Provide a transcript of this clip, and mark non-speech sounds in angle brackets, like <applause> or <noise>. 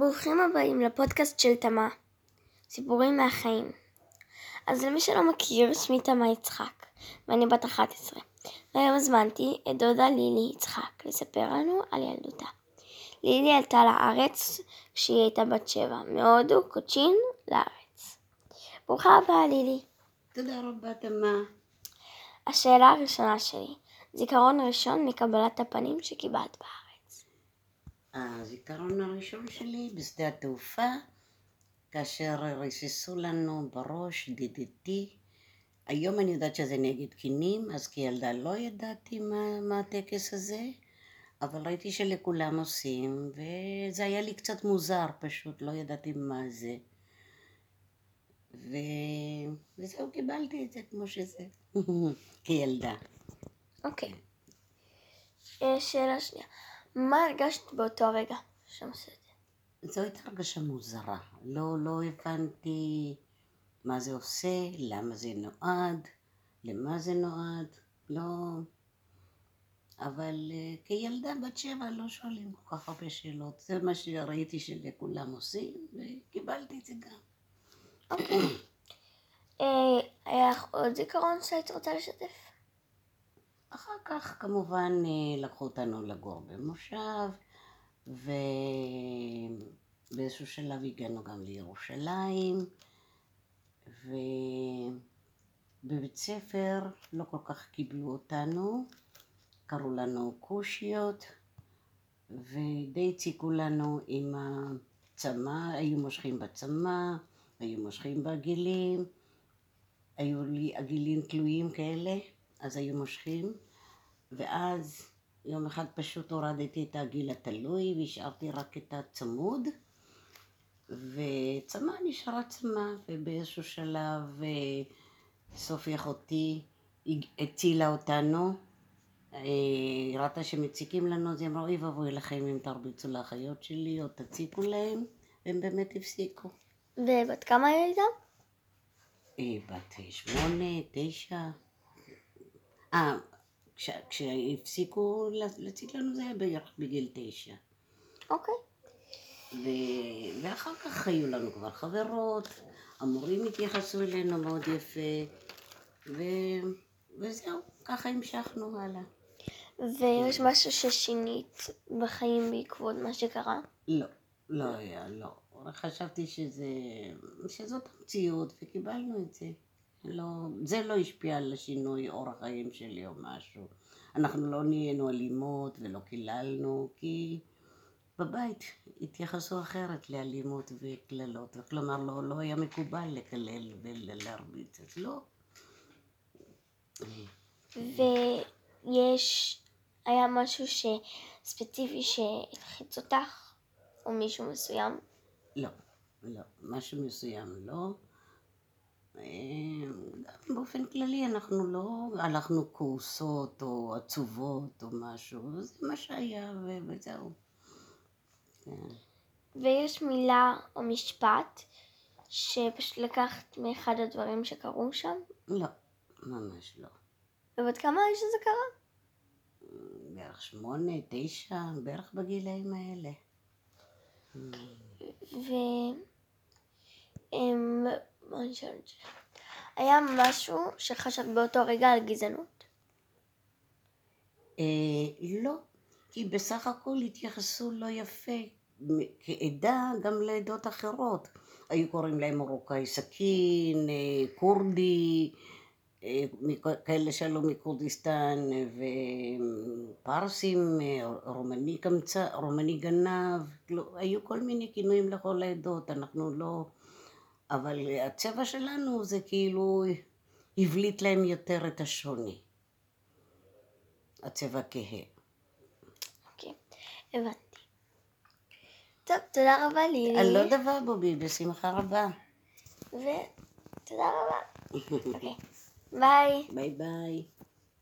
ברוכים הבאים לפודקאסט של תמה, סיפורים מהחיים. אז למי שלא מכיר, שמי תמה יצחק, ואני בת 11. והיום הזמנתי את דודה לילי יצחק לספר לנו על ילדותה. לילי עלתה לארץ כשהיא הייתה בת שבע, מהודו, קוצ'ין, לארץ. ברוכה הבאה לילי. תודה רבה, תמה. השאלה הראשונה שלי, זיכרון ראשון מקבלת הפנים שקיבלת בארץ. הזיכרון הראשון שלי בשדה התעופה, כאשר ריססו לנו בראש DDT. היום אני יודעת שזה נגד קינים, אז כילדה לא ידעתי מה, מה הטקס הזה, אבל ראיתי שלכולם עושים, וזה היה לי קצת מוזר פשוט, לא ידעתי מה זה. ו... וזהו, קיבלתי את זה כמו שזה, <laughs> כילדה. אוקיי. אה, שאלה שנייה, מה הרגשת באותו הרגע את זה? זו הייתה הרגשה מוזרה. לא, לא הבנתי מה זה עושה, למה זה נועד, למה זה נועד, לא... אבל uh, כילדה בת שבע לא שואלים כל כך הרבה שאלות. זה מה שראיתי שלכולם עושים, וקיבלתי את זה גם. אוקיי. אה, היה לך עוד זיכרון שהיית רוצה לשתף? אחר כך כמובן אה, לקחו אותנו לגור במושב, ובאיזשהו שלב הגענו גם לירושלים, ובבית ספר לא כל כך קיבלו אותנו, קראו לנו כושיות, ודי הציקו לנו עם הצמא, היו מושכים בצמא, היו מושכים בגילים, היו לי עגילים תלויים כאלה. אז היו מושכים, ואז יום אחד פשוט הורדתי את הגיל התלוי והשארתי רק את הצמוד, וצמא נשארה צמא, ובאיזשהו שלב אה, סופי אחותי הצילה אותנו, אה, ראתה שמציקים לנו, אז היא אמרה, אוי ואבוי לכם אם תרביצו לאחיות שלי או תציקו להם, והם באמת הפסיקו. ובת כמה היית? אה, בת שמונה, תשע. אה, כש, כשהפסיקו להציג לנו זה היה בערך בגיל תשע. אוקיי. ו... ואחר כך היו לנו כבר חברות, המורים התייחסו אלינו מאוד יפה, ו... וזהו, ככה המשכנו הלאה. ויש משהו ששינית בחיים בעקבות מה שקרה? לא, לא היה, לא. חשבתי שזה, שזאת המציאות וקיבלנו את זה. לא, זה לא השפיע על השינוי אורח חיים שלי או משהו. אנחנו לא נהיינו אלימות ולא קיללנו, כי בבית התייחסו אחרת לאלימות וקללות. כלומר, לא, לא היה מקובל לקלל ולהרביץ, אז לא. ויש, היה משהו ספציפי שהלחיץ אותך, או מישהו מסוים? לא, לא, משהו מסוים לא. באופן כללי אנחנו לא הלכנו כעוסות או עצובות או משהו, זה מה שהיה וזהו. כן. ויש מילה או משפט שפשוט לקחת מאחד הדברים שקרו שם? לא, ממש לא. ובת כמה היא שזה קרה? בערך שמונה, תשע, בערך בגילאים האלה. ו... בוא נשאל את זה. היה משהו שחשבת באותו רגע על גזענות? אה, לא, כי בסך הכל התייחסו לא יפה כעדה גם לעדות אחרות. היו קוראים להם מרוקאי סכין, אה, כורדי, אה, כאלה שעלו מכורדיסטן, ופרסים, רומני קמצא, רומני גנב, לא, היו כל מיני כינויים לכל העדות, אנחנו לא... אבל הצבע שלנו זה כאילו הבליט להם יותר את השוני. הצבע כהה. אוקיי, הבנתי. טוב, תודה רבה לילי. על לא דבר בובי, בשמחה רבה. ותודה רבה. אוקיי, ביי. ביי ביי.